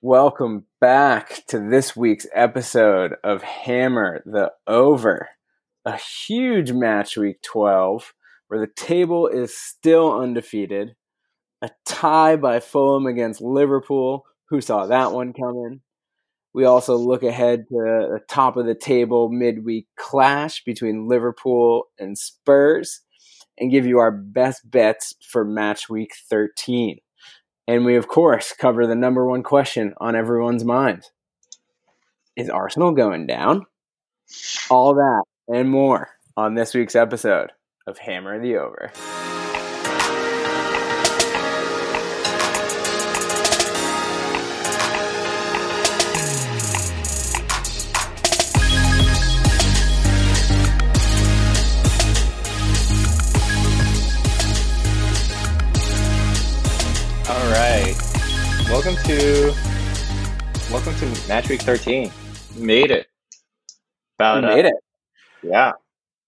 Welcome back to this week's episode of Hammer the Over, a huge match week 12 where the table is still undefeated, a tie by Fulham against Liverpool. Who saw that one coming? We also look ahead to the top of the table midweek clash between Liverpool and Spurs and give you our best bets for match week 13. And we, of course, cover the number one question on everyone's mind Is Arsenal going down? All that and more on this week's episode of Hammer the Over. Welcome to welcome to match week 13. Made it. About uh, made it. yeah,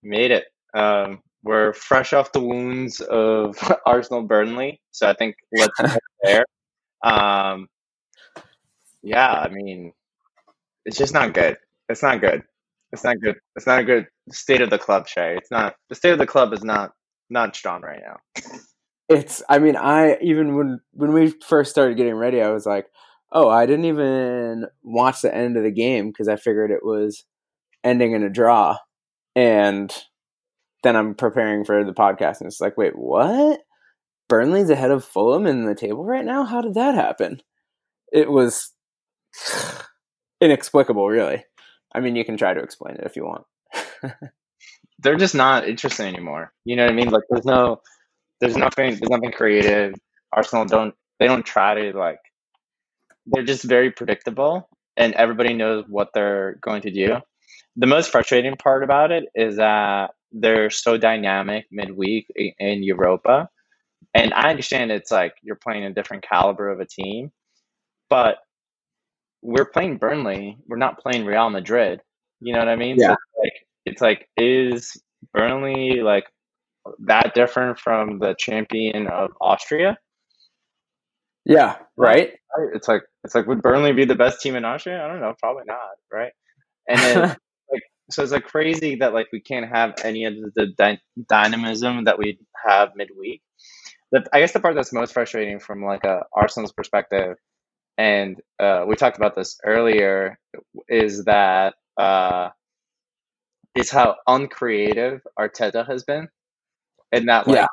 made it. Um, we're fresh off the wounds of Arsenal Burnley, so I think let's there. Um, yeah, I mean, it's just not good. It's not good. It's not good. It's not a good state of the club, Shay. It's not the state of the club is not not strong right now. It's. I mean, I even when when we first started getting ready, I was like, "Oh, I didn't even watch the end of the game because I figured it was ending in a draw." And then I'm preparing for the podcast, and it's like, "Wait, what? Burnley's ahead of Fulham in the table right now? How did that happen?" It was inexplicable, really. I mean, you can try to explain it if you want. They're just not interesting anymore. You know what I mean? Like there's no there's nothing there's nothing creative. Arsenal don't they don't try to like they're just very predictable and everybody knows what they're going to do. The most frustrating part about it is that they're so dynamic midweek in Europa. And I understand it's like you're playing a different caliber of a team, but we're playing Burnley. We're not playing Real Madrid. You know what I mean? So Yeah. it's like it's like is Burnley like that different from the champion of Austria? Yeah, right. It's like it's like would Burnley be the best team in Austria? I don't know, probably not, right? And then like so it's like crazy that like we can't have any of the dy- dynamism that we have midweek. The, I guess the part that's most frustrating from like a Arsenal's perspective, and uh, we talked about this earlier, is that uh, is how uncreative Arteta has been, and that like yeah,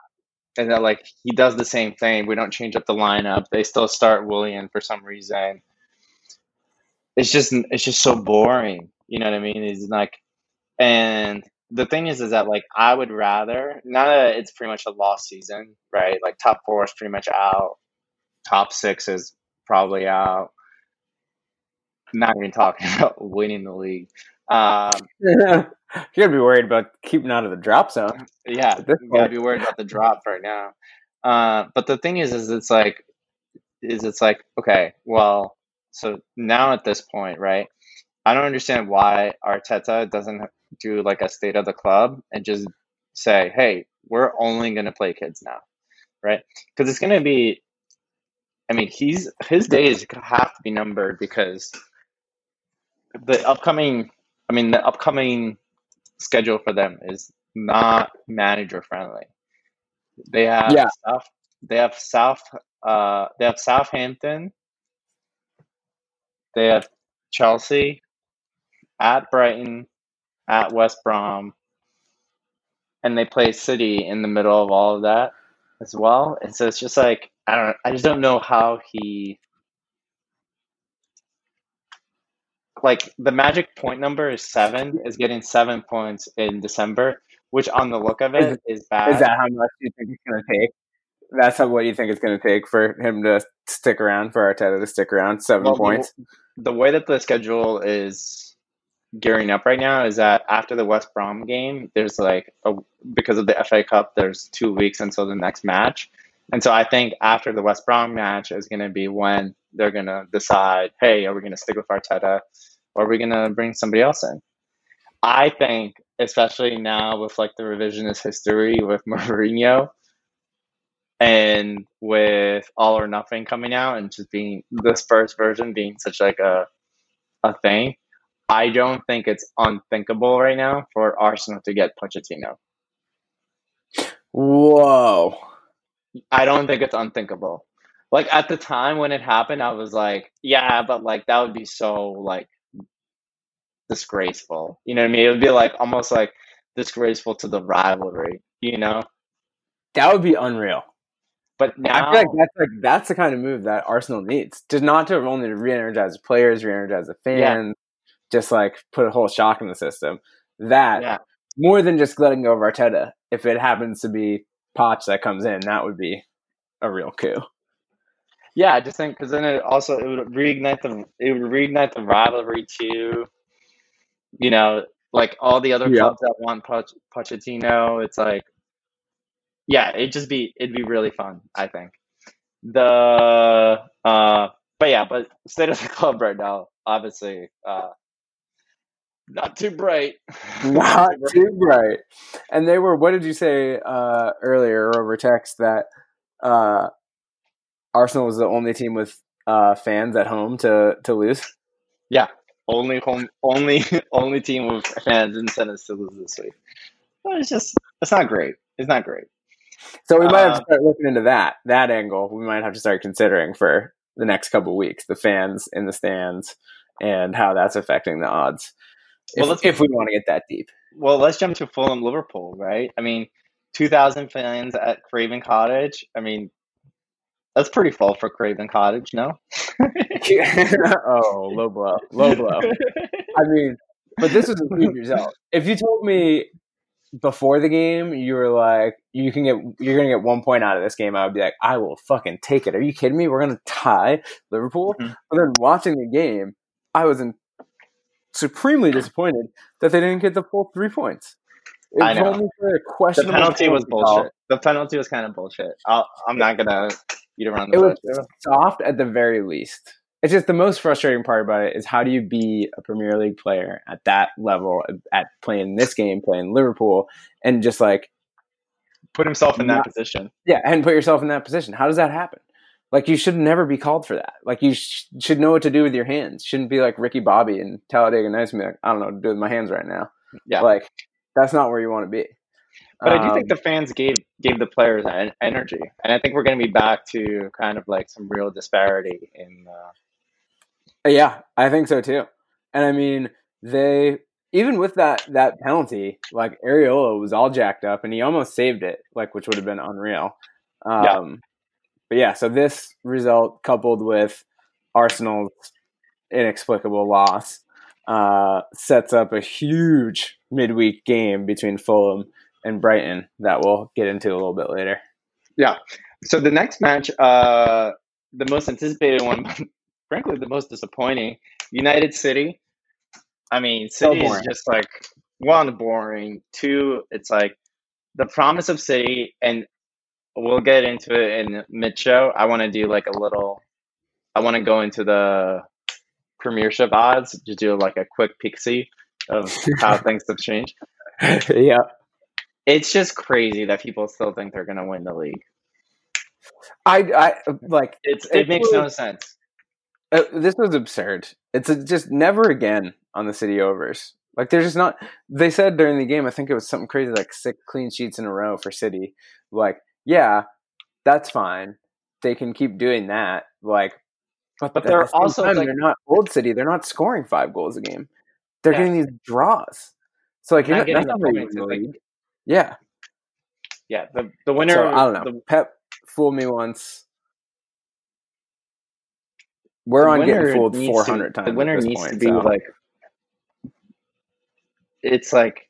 and that like he does the same thing. We don't change up the lineup. They still start Willian for some reason. It's just it's just so boring. You know what I mean? It's like and the thing is is that like I would rather now that it's pretty much a lost season, right? Like top four is pretty much out. Top six is probably out. Not even talking about winning the league. Um, you're gonna be worried about keeping out of the drop zone yeah, at this you gotta point. be worried about the drop right now. Uh, but the thing is, is it's like, is it's like, okay, well, so now at this point, right? I don't understand why Arteta doesn't do like a state of the club and just say, hey, we're only gonna play kids now, right? Because it's gonna be, I mean, he's his days have to be numbered because the upcoming, I mean, the upcoming schedule for them is not manager friendly. They have Yeah, South. They have South. Uh, they have Southampton. They have Chelsea at Brighton, at West Brom, and they play City in the middle of all of that as well. And so it's just like I don't. I just don't know how he like the magic point number is seven. Is getting seven points in December, which on the look of is it is is bad. that how much you think it's gonna take? That's how, what you think it's gonna take for him to stick around, for Arteta to stick around. Seven Well, the points. the way that the schedule is gearing up right now is that after the West Brom game, there's like a, because of the FA Cup, there's two weeks until the next match, and so I think after the West Brom match is going to be when they're going to decide, hey, are we going to stick with Arteta, or are we going to bring somebody else in? I think, especially now with like the revisionist history with Mourinho, and with All or Nothing coming out and just being this first version being such like a a thing, I don't think it's unthinkable right now for Arsenal to get Pochettino. Whoa. I don't think it's unthinkable. Like at the time when it happened, I was like, yeah, but like that would be so like disgraceful. You know what I mean? It would be like almost like disgraceful to the rivalry, you know? That would be unreal. But I feel like that's like that's the kind of move that Arsenal needs. To not to only re-energize the players, re-energize the fans, just like put a whole shock in the system. That yeah. more than just letting go of Arteta. If it happens to be Poch that comes in, that would be a real coup. Yeah, I just think because then it also it would reignite the it would reignite the rivalry too. You know, like all the other Yeah. clubs that want Poch, Pochettino, it's like, yeah, it'd just be it'd be really fun. I think the uh, but yeah, but state of the club right now, obviously, uh, not too bright. not too bright. And they were. What did you say uh, earlier over text that uh, Arsenal was the only team with uh, fans at home to to lose? Yeah, only home, only only team with fans in sentence to lose this week. Well, it's just it's not great. It's not great. So we might have to Uh, start looking into that that angle. We might have to start considering for the next couple of weeks the fans in the stands and how that's affecting the odds. If, Well, let's- if we want to get that deep. Well, let's jump to Fulham Liverpool, right? I mean, two thousand fans at Craven Cottage. I mean, that's pretty full for Craven Cottage, no? oh, low blow, low blow. I mean, but this is a huge result. If you told me before the game, you were like, you can get, you're gonna get one point out of this game, I would be like, I will fucking take it. Are you kidding me? We're gonna tie Liverpool. Mhm. But then watching the game, I was in, supremely disappointed that they didn't get the full three points. It I know. only for a The penalty was penalty call. bullshit. The penalty was kind of bullshit. I'll, I'm not gonna beat around the It was soft at the very least. It's just the most frustrating part about it is how do you be a Premier League player at that level at playing this game, playing Liverpool, and just like Put himself in that Not- position. yeah, and put yourself in that position. How does that happen? Like you should never be called for that. Like you sh- should know what to do with your hands. Shouldn't be like Ricky Bobby and Talladega Nights and be like, I don't know what to do with my hands right now. Yeah. like that's not where you want to be. But I do think Um, the fans gave gave the players en- energy, and I think we're going to be back to kind of like some real disparity in. Uh, Yeah, I think so too. And I mean, they even with that that penalty, like Areola was all jacked up, and he almost saved it, like which would have been unreal. Um, Yeah. But yeah, so this result coupled with Arsenal's inexplicable loss uh, sets up a huge midweek game between Fulham and Brighton that we'll get into a little bit later. Yeah. So the next match, uh, the most anticipated one, frankly, the most disappointing, United City. I mean, So City is just like one boring. Two, it's like the promise of City, and we'll get into it in mid show. I want to do like a little. I want to go into the Premiership odds to do like a quick pixie of how things have changed. yeah, It's just crazy that people still think they're going to win the league. I, I like It's It it makes no sense. Uh, this was absurd. It's a, just never again on the city overs. Like they're just not. They said during the game, I think it was something crazy like six clean sheets in a row for City. Like, yeah, that's fine. They can keep doing that. Like, but, But they're the also, time, like- they're not old City. They're not scoring five goals a game. They're Yeah. getting these draws. So like, you're Not not, getting the points, the like- league. Yeah. Yeah, the the winner. So I don't know. The, Pep fooled me once. We're on getting fooled four hundred times. The winner needs point, to be so. like. It's like,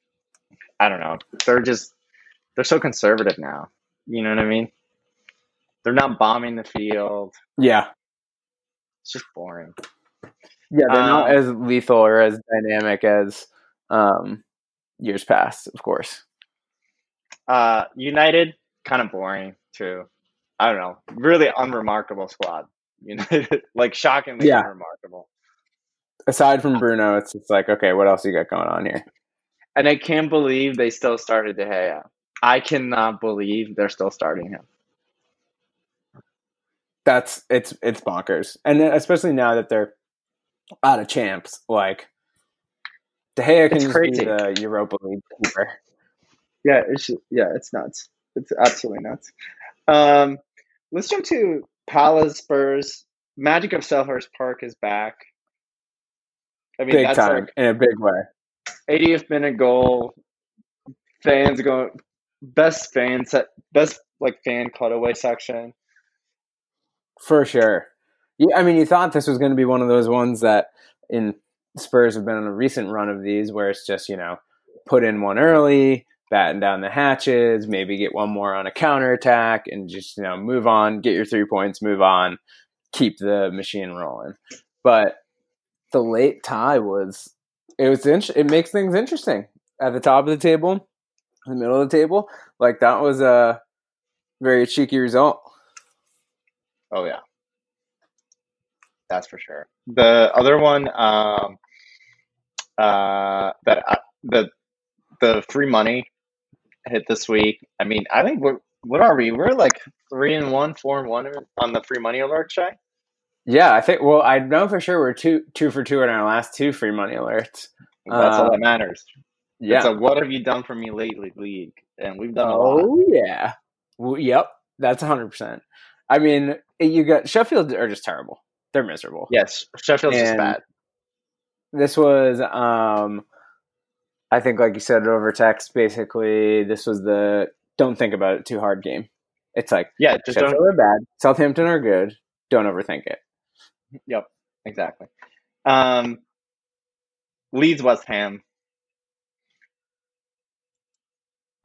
I don't know. They're just they're so conservative now. You know what I mean? They're not bombing the field. yeah, It's just boring. yeah. They're not Um, as lethal or as dynamic as um, years past, of course. Uh, United kind of boring too. I don't know. Really unremarkable squad. United, like shockingly Yeah. unremarkable. Aside from Bruno, it's just like, okay, what else you got going on here? And I can't believe they still started De Gea. I cannot believe they're still starting him. that's it's it's bonkers, and then, especially now that they're out of champs, like De Gea can be the Europa League keeper. Yeah, it's yeah, it's nuts. It's absolutely nuts. Um, let's jump to Palace Spurs. Magic of Selhurst Park is back. I mean, big that's time like in a big way. 80th minute goal. Fans going best fan set, best like fan cutaway section. For sure. Yeah, I mean, you thought this was going to be one of those ones that in Spurs have been on a recent run of these where it's just, you know, put in one early, batten down the hatches, maybe get one more on a counterattack and just, you know, move on, get your three points, move on, keep the machine rolling. But the late tie was, it was, int- it makes things interesting at the top of the table, in the middle of the table. Like that was a very cheeky result. Oh yeah, that's for sure. The other one, um, uh, that I, the the free money hit this week. I mean, I think we're what are we? We're like three and one, four and one on the free money alert check. Yeah, I think. Well, I know for sure we're two two for two in our last two free money alerts. That's all Uh, that matters. Yeah. So what have you done for me lately league, and we've done a lot. oh yeah. Well, yep. That's hundred percent. I mean, you got Sheffield are just terrible. They're miserable. Yes, Sheffield's just bad. This was, um, I think, like you said over text. Basically, this was the don't think about it too hard game. It's like Yeah, just Sheffield don't. are bad, Southampton are good. Don't overthink it. Yep, exactly. Um, Leeds West Ham.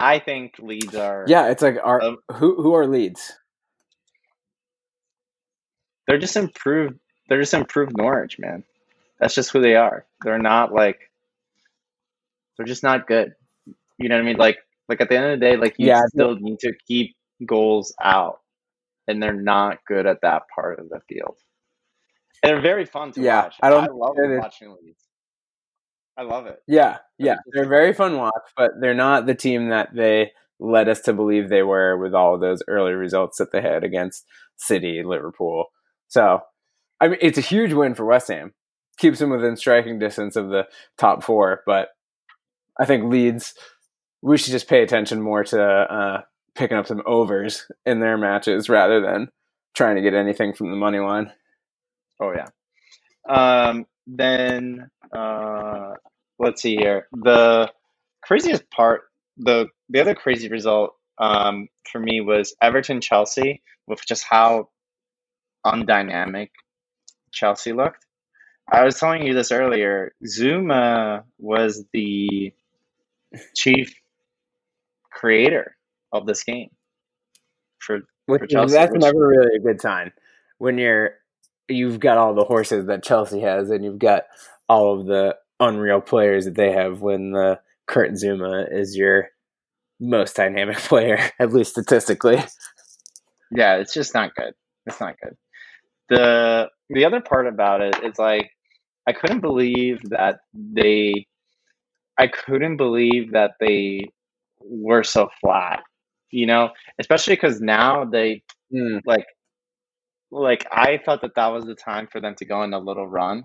I think Leeds are. Yeah, it's like our Um, who who are Leeds? they're just improved. They're just improved Norwich, man. That's just who they are. They're not like. They're just not good. You know what I mean? Like, like at the end of the day, like you Yeah, still need to keep goals out, and they're not good at that part of the field. And they're very fun to Yeah, watch. I don't I love think it is. watching Leeds. I love it. Yeah, yeah, they're very fun watch, but they're not the team that they led us to believe they were with all of those early results that they had against City, Liverpool. So, I mean, it's a huge win for West Ham. Keeps them within striking distance of the top four, but I think Leeds. We should just pay attention more to uh, picking up some overs in their matches rather than trying to get anything from the money line. Oh yeah. Um, then uh, let's see here. The craziest part, the the other crazy result um, for me was Everton Chelsea with just how undynamic Chelsea looked. I was telling you this earlier. Zouma was the chief creator of this game for Which for Chelsea, that's which- never really a good sign when you're you've got all the horses that Chelsea has and you've got all of the unreal players that they have when the Kurt Zouma is your most dynamic player, at least statistically. Yeah, it's just not good. It's not good. The the other part about it is like I couldn't believe that they I couldn't believe that they were so flat. You know, especially cuz now they Mm, like like I thought that that was the time for them to go on a little run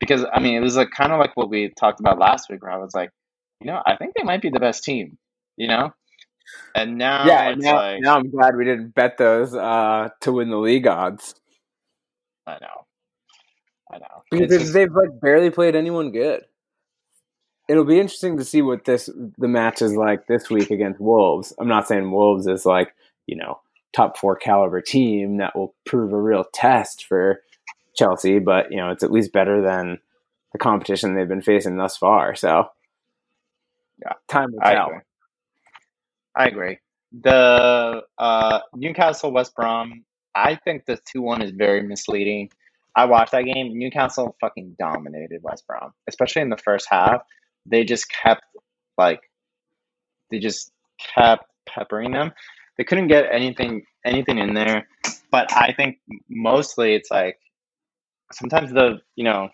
because I mean, it was like kind of like what we talked about last week where I was like, you know, I think they might be the best team, you know? And now yeah, now, like now I'm glad we didn't bet those uh, to win the league odds I know. I know. because It's they've, just- they've like barely played anyone good. It'll be interesting to see what this the match is like this week against Wolves. I'm not saying Wolves is like you know top four caliber team that will prove a real test for Chelsea, but you know it's at least better than the competition they've been facing thus far. So Yeah, time will tell. I agree. The uh, Newcastle West Brom, I think the 2 1 is very misleading. I watched that game. Newcastle fucking dominated West Brom, especially in the first half. They just kept, like, they just kept peppering them. They couldn't get anything anything in there. But I think mostly it's like sometimes the, you know,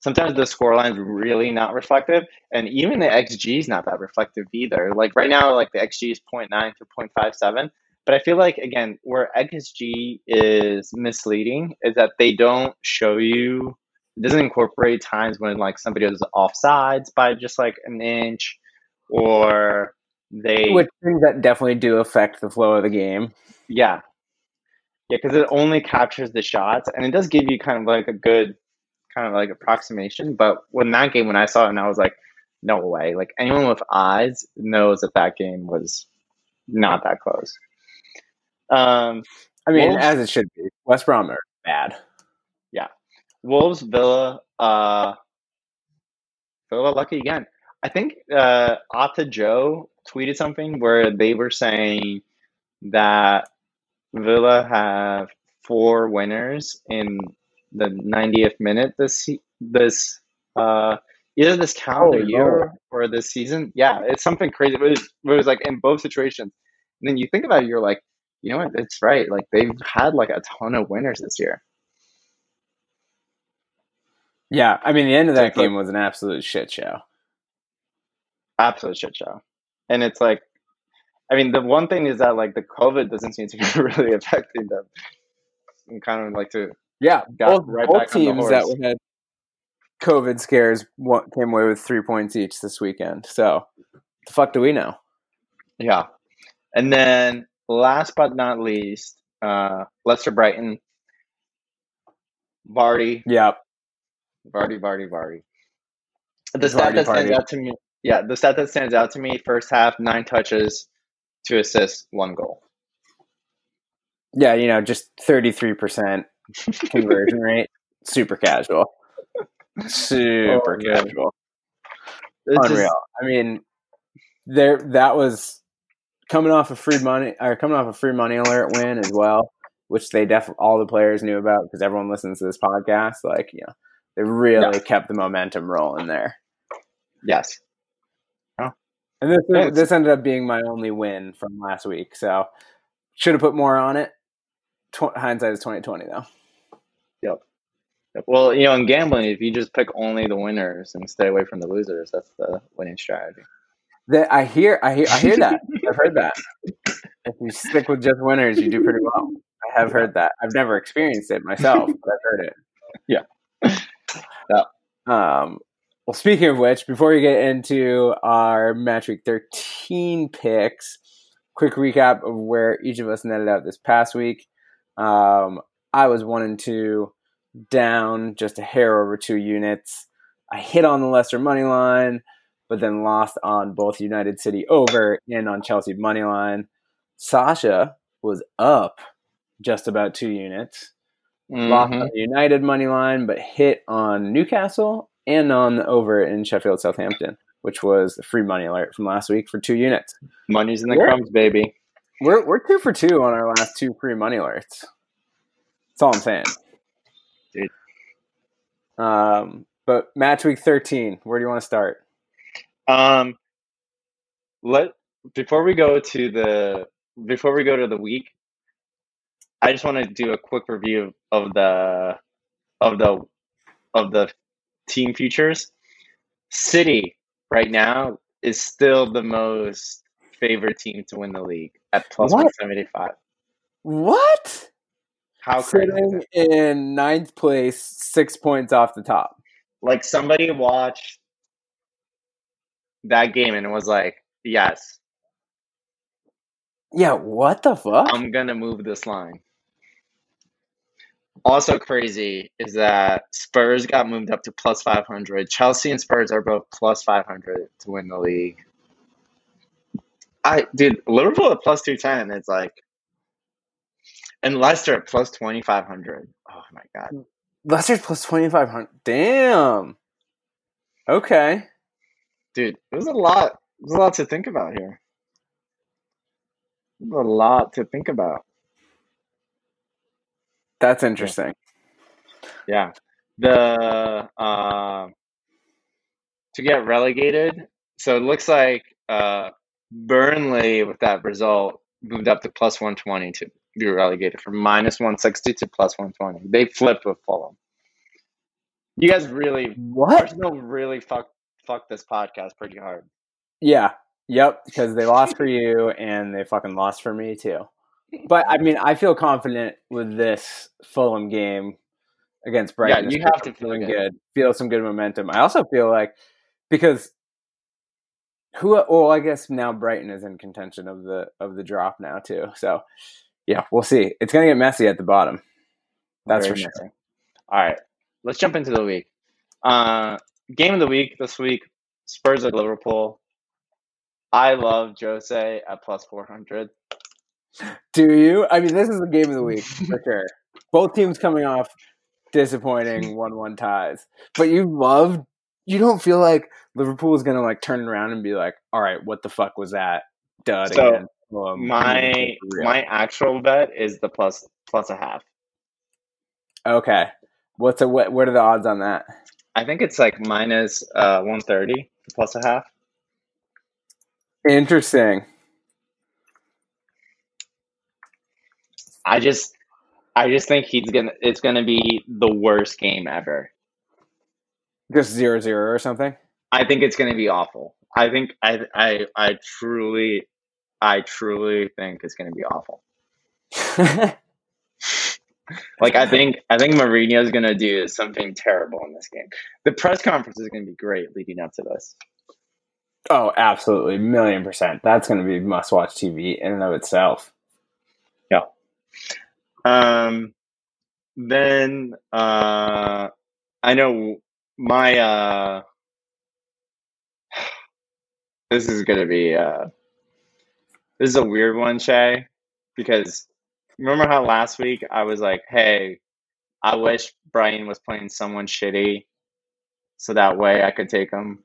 sometimes the scoreline is really not reflective and even the xg is not that reflective either like right now like the xg is 0.9 to 0.57 But I feel like again, where XG is misleading is that they don't show you. It doesn't incorporate times when like somebody was offsides by just like an inch, or they Which things that definitely do affect the flow of the game. yeah yeah because it only captures the shots and it does give you kind of like a good kind of like approximation. But when that game when I saw it and I was like, no way! Like anyone with eyes knows that that game was not that close. Um, I mean, Wolves- as it should be. West Brom are bad. Wolves, Villa, uh, Villa lucky again. I think uh, Opta Joe tweeted something where they were saying that Villa have four winners in the 90th minute this this uh, either this calendar Oh, year or this season. Yeah, it's something crazy. It was, it was like in both situations. And then you think about it, you're like, you know what? It's right. Like they've had like a ton of winners this year. Yeah, I mean, the end of that game was an absolute shit show. absolute shit show. And it's like, I mean, the one thing is that like the COVID doesn't seem to be really affecting them. And kind of like to Yeah, Got both, right both back on the teams that had COVID scares came away with three points each this weekend. So, the fuck do we know? yeah. And then last but not least, uh, Leicester Brighton, Vardy, Yeah, Vardy, Vardy, Vardy. The Vardy stat that stands party. out to me, yeah, the stat that stands out to me: first half, nine touches, two assists, one goal. yeah, you know, just thirty three percent conversion rate, super casual, oh, super Oh, casual, It's just- unreal. I mean, there that was coming off a free money or coming off a free money alert win as well, which they definitely all the players knew about because everyone listens to this podcast. Like, you know, they really kept the momentum rolling there. yes, And this Yeah, it's- this ended up being my only win from last week, so should have put more on it. Tw- hindsight is twenty twenty though. Yep. Well, you know, in gambling, if you just pick only the winners and stay away from the losers, that's the winning strategy. That I hear, I hear, I hear that. I've heard that. If you stick with just winners, you do pretty well. I have heard that. I've never experienced it myself, but I've heard it. Yeah. Yeah. Um. Well, speaking of which, before we get into our match week thirteen picks, quick recap of where each of us netted out this past week. Um, I was one and two, down just a hair over two units. I hit on the Leicester money line, but then lost on both United City over and on Chelsea money line. Sasha was up just about two units. Lost Mhm. on the United money line, but hit on Newcastle and on the over in Sheffield Southampton, which was a free money alert from last week for two units. Money's in the Yeah. crumbs, baby. We're we're two for two on our last two free money alerts. That's all I'm saying. Dude. Um, but match week thirteen, where do you want to start? Um, let before we go to the before we go to the week, I just want to do a quick review of the of the of the team futures. City right now is still the most favored team to win the league at plus one seventy five. What? How Sitting it? in ninth place, six points off the top. Like somebody watched that game and was like, "Yes, Yeah, what the fuck? I'm gonna move this line. Also crazy is that Spurs got moved up to plus 500. Chelsea and Spurs are both plus 500 to win the league. I dude, Liverpool at plus 210 it's like and Leicester at plus 2500. Oh my god. Leicester's plus twenty five hundred. Damn. Okay. Dude, there's a lot there's a lot to think about here. There's a lot to think about. That's interesting. Yeah. The uh, to get relegated. So it looks like uh, Burnley with that result moved up to plus 120 to be relegated from minus 160 to plus 120. They flipped with Fulham. You guys really What? Arsenal really fuck fuck this podcast pretty hard. Yeah. Yep. Because they lost for you and they fucking lost for me too. But I mean, I feel confident with this Fulham game against Brighton. Yeah, you have to feel good. good. Feel some good momentum. I also feel like because who? Well, I guess now Brighton is in contention of the of the drop now too. So yeah, we'll see. It's gonna get messy at the bottom. That's Very for sure. All right, let's jump into the week. Uh, game of the week this week: Spurs at Liverpool. I love Jose at plus four hundred. Do you? I mean, this is the game of the week for sure. Both teams coming off disappointing one-one ties, but you love. You don't feel like Liverpool is gonna like turn around and be like, "All right, what the fuck was that?" Dud So, again. Um, My my actual bet is the plus plus a half. okay. What's a what? What are the odds on that? I think it's like minus uh one thirty plus a half. Interesting. I just I just think he's gonna it's gonna be the worst game ever. Just zero zero or something. I think it's gonna be awful. I think I I I truly I truly think it's gonna be awful. Like I think I think Mourinho's gonna do something terrible in this game. The press conference is gonna be great leading up to this. oh, absolutely, million percent. That's going to be must-watch TV in and of itself. Um, then uh, I know my uh, this is gonna be uh, this is a weird one, Shay, because remember how last week I was like, "Hey, I wish Brighton was playing someone shitty, so that way I could take him."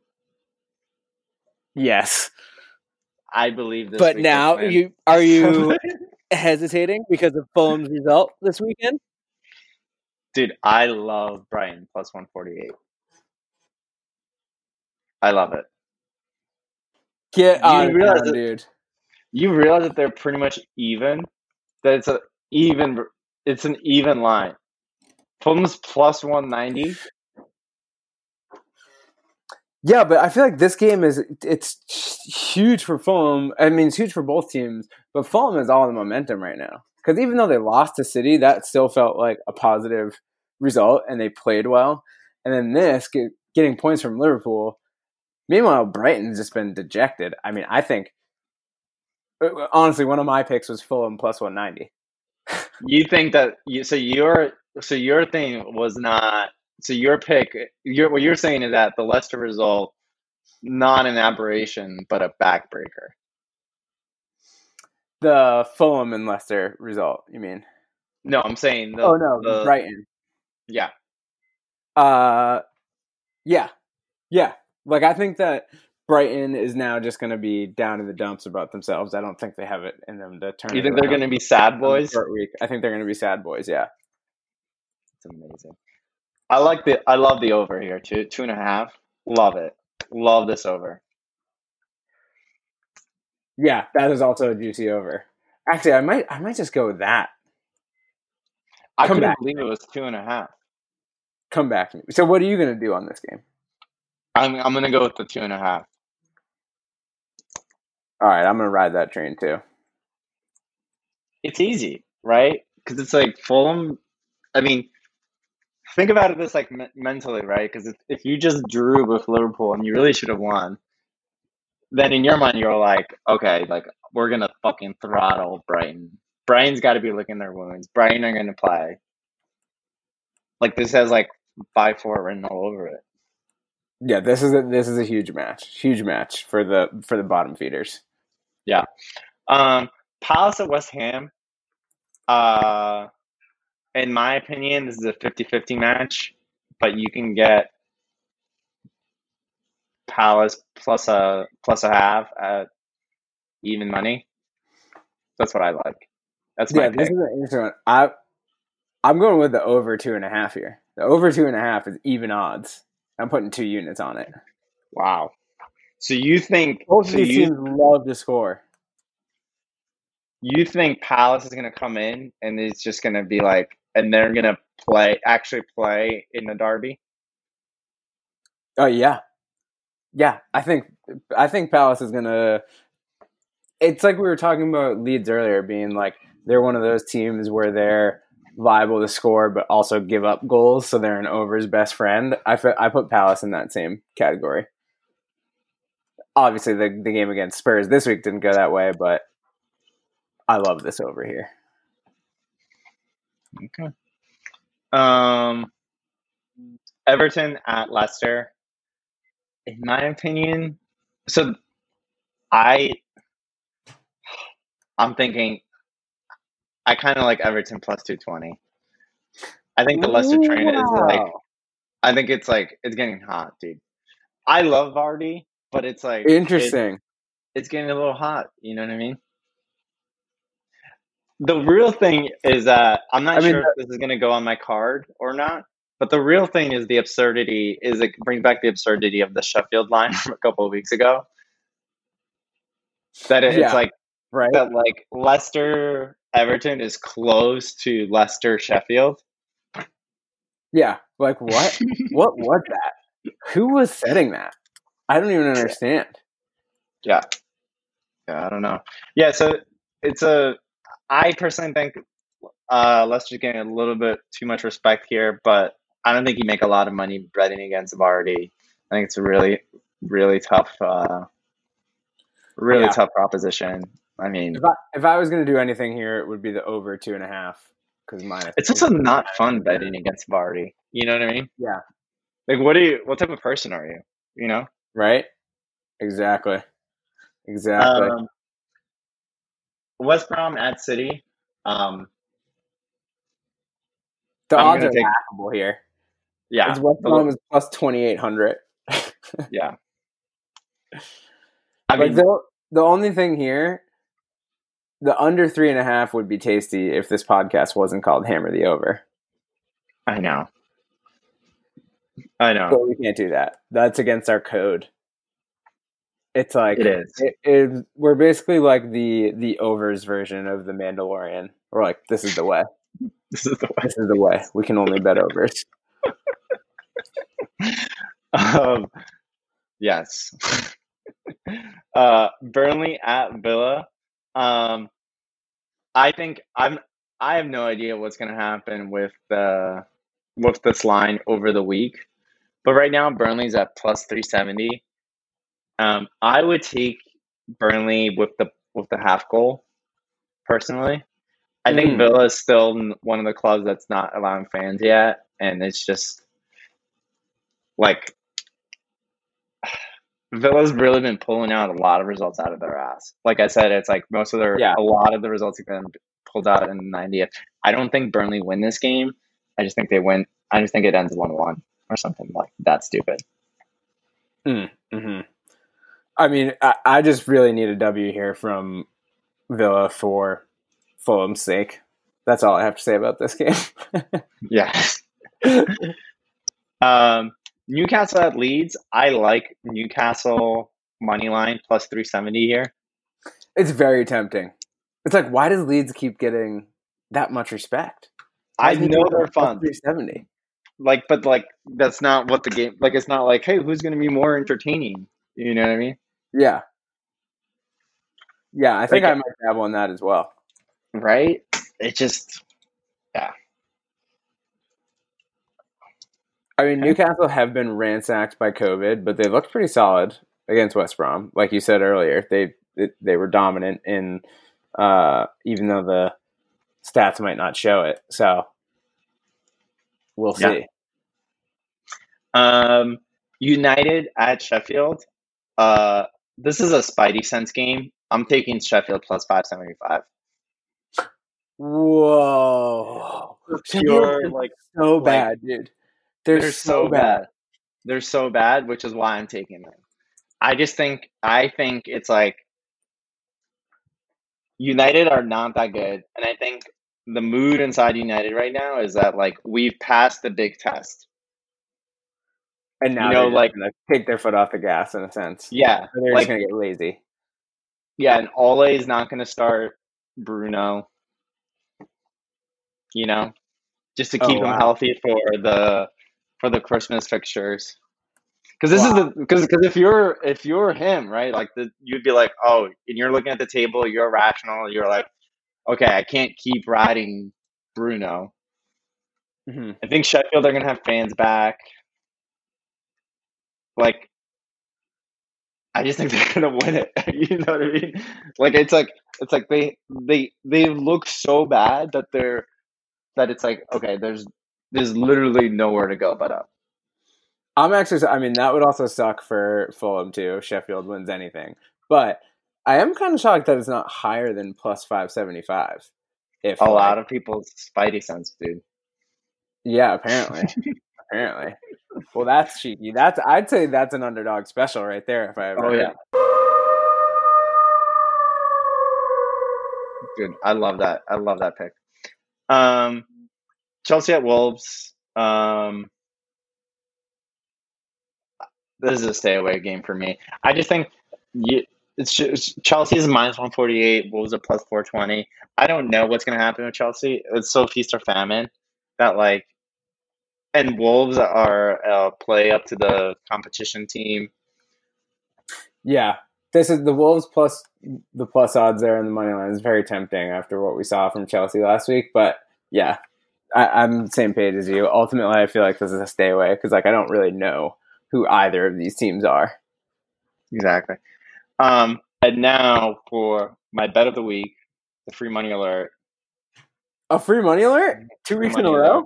Yes, I believe this. But now you are you hesitating because of Fulham's result this weekend? Dude, I love Brighton plus 148. I love it. get You on, realize down, that- dude. You realize that they're pretty much even? That it's a even it's an even line. Fulham's plus 190. Yeah, but I feel like this game is it's huge for Fulham. I mean, it's huge for both teams, but Fulham is all the momentum right now. Because even though they lost to City, that still felt like a positive result, and they played well. And then this, get, getting points from Liverpool. Meanwhile, Brighton's just been dejected. I mean, I think uh, honestly, one of my picks was Fulham plus one ninety. You think that you so your so your thing was not so your pick what you're saying is that the Leicester result not an aberration but a backbreaker. The Fulham and Leicester result, you mean? No, I'm saying the, oh no, the Brighton. yeah. Uh, yeah, yeah. Like I think that Brighton is now just going to be down in the dumps about themselves. I don't think they have it in them to turn. You think they're going to be sad boys? week. I think they're going to be sad boys. Yeah. It's amazing. I like the I love the over here too. Two and a half. Love it. Love this over. Yeah, that is also a juicy over. Actually, I might I might just go with that. I Come couldn't back. believe it was two and a half. Come back. So what are you going to do on this game? I'm I'm gonna go with the two and a half. All right, I'm going to ride that train too. It's easy, right? Because it's like Fulham. I mean, think about it this like me- mentally, right? Because if, if you just drew with Liverpool and you really should have won, then in your mind you're like, okay, like we're gonna fucking throttle Brighton. Brighton's got to be licking their wounds. Brighton are gonna play. Like this has like five four written all over it. Yeah, this is a, this is a huge match. Huge match for the for the bottom feeders. Yeah, um, Palace at West Ham. Uh, in my opinion, this is a 50-50 match, but you can get Palace plus a plus a half at even money. That's what I like. That's my yeah, pick. this is an interesting one. I I'm going with the over two and a half here. The over two and a half is even odds. I'm putting two units on it. wow. So you think Both of so these you, teams love to score. you think Palace is gonna come in and it's just gonna be like and they're gonna play actually play in the derby? Oh yeah, yeah. I think I think Palace is gonna. It's like we were talking about Leeds earlier, being like they're one of those teams where they're liable to score but also give up goals, so they're an over's best friend. I, I put Palace in that same category. Obviously, the the game against Spurs this week didn't go that way, but I love this over here. Okay. Um, Everton at Leicester. In my opinion, so I I'm thinking I kind of like Everton plus 220. I think the Leicester train is like I think it's like it's getting hot, dude. I love Vardy, but it's like it- Interesting. it's getting a little hot. You know what I mean? The real thing is that I'm not I mean, sure if this is going to go on my card or not. But the real thing is the absurdity is it brings back the absurdity of the Sheffield line from a couple of weeks ago. That it, Yeah. it's like right? that like Leicester Everton is close to Leicester Sheffield. Yeah. Like what? what was that? Who was setting that? I don't even understand. Yeah. Yeah, I don't know. Yeah, so it's a I personally think uh Leicester's getting a little bit too much respect here, but I don't think you make a lot of money betting against Vardy. I think it's a really, really tough uh really Yeah. tough proposition. I mean If I if I was gonna do anything here, it would be the over two and a half because minus. it's also not fun betting against Vardy. You know what I mean? Yeah. Like what do you what type of person are you? You know? right. Exactly. Exactly. Um, West Brom at City. Um the I'm odds are take- laughable here. yeah. It's West Brom is plus twenty eight hundred. yeah. I Like mean, the the only thing here, the under three and a half would be tasty if this podcast wasn't called Hammer the Over. I know. I know. But we can't do that. That's against our code. It's like It is. It, it, we're basically like the the overs version of the Mandalorian. We're like, this is the way. This is the way. This is the way. We can only bet overs. Um, yes. uh, Burnley at Villa. Um, I think I'm. I have no idea what's going to happen with the with this line over the week, but right now Burnley's at plus three seventy. Um, I would take Burnley with the with the half goal. Personally, I think Mm. Villa is still one of the clubs that's not allowing fans yet, and it's just like Villa's really been pulling out a lot of results out of their ass. Like I said, it's like most of their Yeah. a lot of the results have been pulled out in the 90th. I don't think Burnley win this game. I just think they win. I just think it ends one one or something like that. Stupid. hmm I mean, I, I just really need a W here from Villa for Fulham's sake. That's all I have to say about this game. Yeah. um, Newcastle at Leeds. I like Newcastle money line plus 370 here. it's very tempting. It's like, why does Leeds keep getting that much respect? I know they're fun. Three seventy. Like, but like that's not what the game. Like, it's not like, hey, who's going to be more entertaining? You know what I mean? Yeah, yeah. I think Like- I might dabble on that as well. Right? It just yeah. I mean, Newcastle have been ransacked by COVID, but they looked pretty solid against West Brom. Like you said earlier, they they, were dominant in, uh, even though the stats might not show it. So we'll Yeah. see. Um, United at Sheffield. Uh, this is a Spidey sense game. I'm taking Sheffield plus five seventy five. Whoa, Pure Sheffield's like so like- bad, dude. They're, they're so bad. They're so bad, which is why I'm taking them. I just think I think it's like United are not that good, and I think the mood inside United right now is that like we've passed the big test. And now You know, they're like- gonna take their foot off the gas in a sense. Yeah, they're like just gonna get lazy. yeah, and Ole is not going to start Bruno. You know, just to Oh, keep him healthy for the for the Christmas fixtures. Because this Wow. is the because because if you're if you're him right like the you'd be like oh and you're looking at the table you're rational you're like okay, I can't keep riding Bruno. hmm I think Sheffield are gonna have fans back. Like, I just think they're gonna win it. you know what I mean? Like, it's like it's like they they they look so bad that they're that it's like okay, there's there's literally nowhere to go but up. I'm actually. I mean, that would also suck for Fulham too if Sheffield wins anything. But I am kind of shocked that it's not higher than plus five seventy five. If A like- lot of people's spidey sense, dude. yeah, apparently, apparently. Well, that's cheeky. That's I'd say that's an underdog special right there. If I ever. Oh yeah. Dude, I love that. I love that pick. Um, Chelsea at Wolves. Um, this is a stay away game for me. I just think you, it's just, Chelsea is minus one forty eight. Wolves are plus four twenty. I don't know what's going to happen with Chelsea. It's so feast or famine that like, and Wolves are uh, play up to the competition team. Yeah, this is the Wolves plus the plus odds there in the money line is very tempting after what we saw from Chelsea last week. But yeah, I, I'm the same page as you. Ultimately, I feel like this is a stay away because like I don't really know who either of these teams are. Exactly. Um, and now for my bet of the week, the free money alert. A free money alert two Free weeks in a row.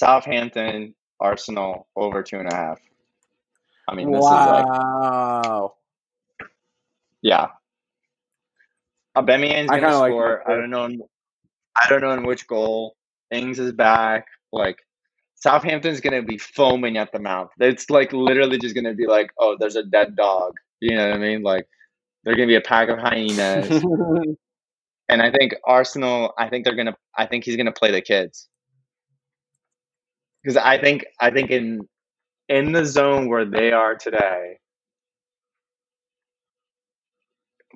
Southampton, Arsenal over two and a half. I mean, this is like, Wow. yeah. Aubameyang's I gonna kinda like score. I don't know. In, I don't know in which goal. Ings is back. Like Southampton's gonna be foaming at the mouth. It's like literally just gonna be like, oh, there's a dead dog. You know what I mean? Like they're gonna be a pack of hyenas. and I think Arsenal. I think they're gonna. I think he's gonna play the kids. Because I think I think in in the zone where they are today,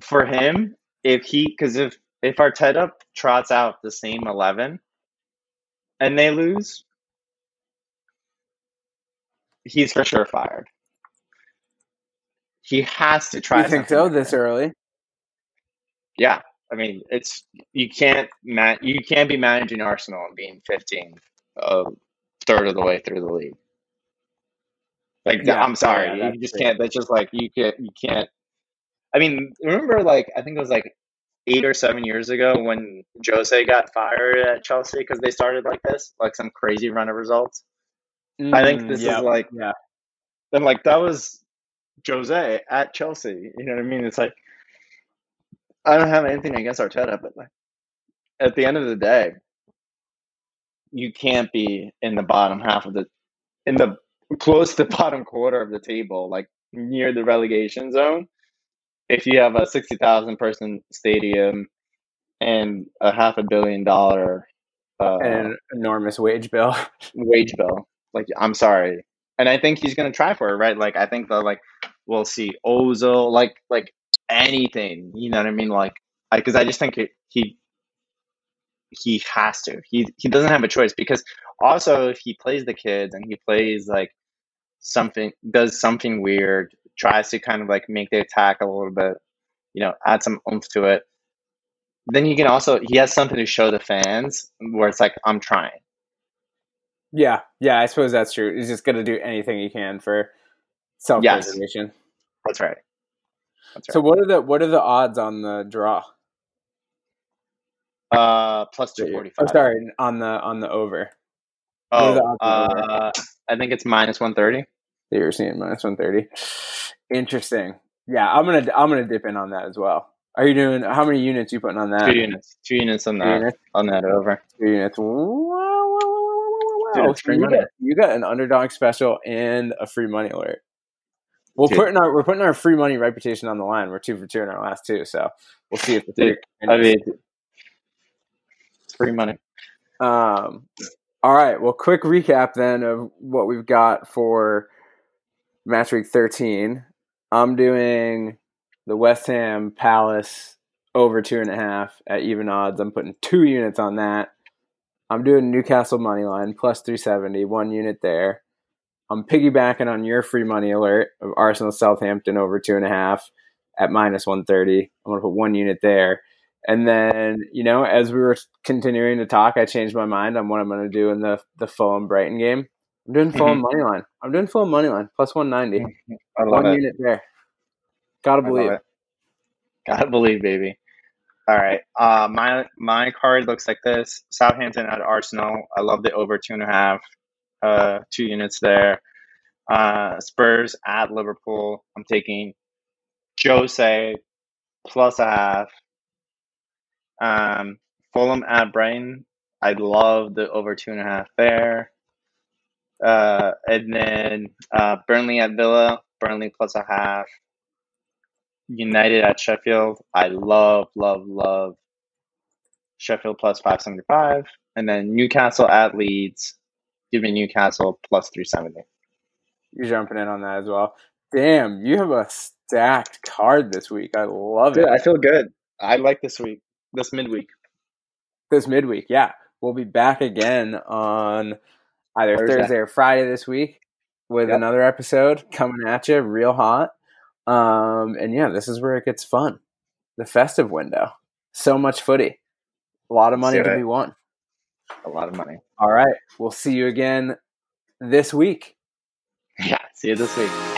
for him, if he because if if Arteta trots out the same eleven and they lose, he's for sure fired. He has to try. you think so this early? Yeah, I mean, it's you can't ma- you can't be managing Arsenal and being 15th, a third of the way through the league. Like Yeah, I'm sorry, yeah, you just can't. That's just like you can't. You can't. I mean, remember, like I think it was like eight or seven years ago when Jose got fired at Chelsea because they started like this, like some crazy run of results. I think Mm, this yep, is like yeah. and like that was Jose at Chelsea. You know what I mean? It's like I don't have anything against Arteta, but like at the end of the day, you can't be in the bottom half of the in the close to the bottom quarter of the table, like near the relegation zone, if you have a sixty thousand person stadium and a half a billion dollar uh, And an enormous wage bill. wage bill. Like, I'm sorry. And I think he's gonna try for it, right? Like, I think the like we'll see Ozil, like like anything. You know what I mean? Like, because I, just think it, he he has to. He he doesn't have a choice because also if he plays the kids and he plays like something does something weird, tries to kind of like make the attack a little bit, you know, add some oomph to it. Then you can also he has something to show the fans where it's like I'm trying. Yeah, yeah, I suppose that's true. He's just going to do anything he can for self preservation. That's right. That's right. So what are the what are the odds on the draw? Uh, plus two forty Oh, five. sorry, on the on the over. Oh, the uh, I think it's minus one thirty. you're seeing minus one thirty. Interesting. Yeah, I'm gonna I'm gonna dip in on that as well. Are you doing how many units you putting on that? Two units. Two units on Two that units. on that over. Two units. Wow, wow, wow, Dude, free you got you got an underdog special and a free money alert. We're Dude. putting our we're putting our free money reputation on the line. We're two for two in our last two, so we'll see if the Dude, three. I mean, free money. Um, all right. Well, quick recap then of what we've got for match week 13. I'm doing the West Ham Palace over two and a half at even odds. I'm putting two units on that. I'm doing Newcastle money line plus 370, one unit there. I'm piggybacking on your free money alert of Arsenal Southampton over two and a half at minus 130. I'm going to put one unit there. And then, you know, as we were continuing to talk, I changed my mind on what I'm going to do in the the Fulham Brighton game. I'm doing Fulham Mhm. money line. I'm doing Fulham money line plus 190. I love One it. unit there. Gotta believe. it. Gotta believe, baby. All right. Uh, my my card looks like this: Southampton at Arsenal. I love the over two and a half, uh, two units there. Uh, Spurs at Liverpool. I'm taking Jose plus a half. Um, Fulham at Brighton. I love the over two and a half there. Uh, and then uh, Burnley at Villa. Burnley plus a half. United at Sheffield. I love, love, love Sheffield plus 575. And then Newcastle at Leeds. Give me Newcastle plus 370. You're jumping in on that as well. Damn, you have a stacked card this week. I love Dude, it. I feel good. I like this week, this midweek. this midweek. Yeah, we'll be back again on either Thursday. Thursday, or Friday this week with Yep. another episode coming at you real hot. Um, and yeah, this is where it gets fun. The festive window. So much footy. A lot of money to be won. A lot of money. All right. We'll see you again this week. Yeah, see you this week.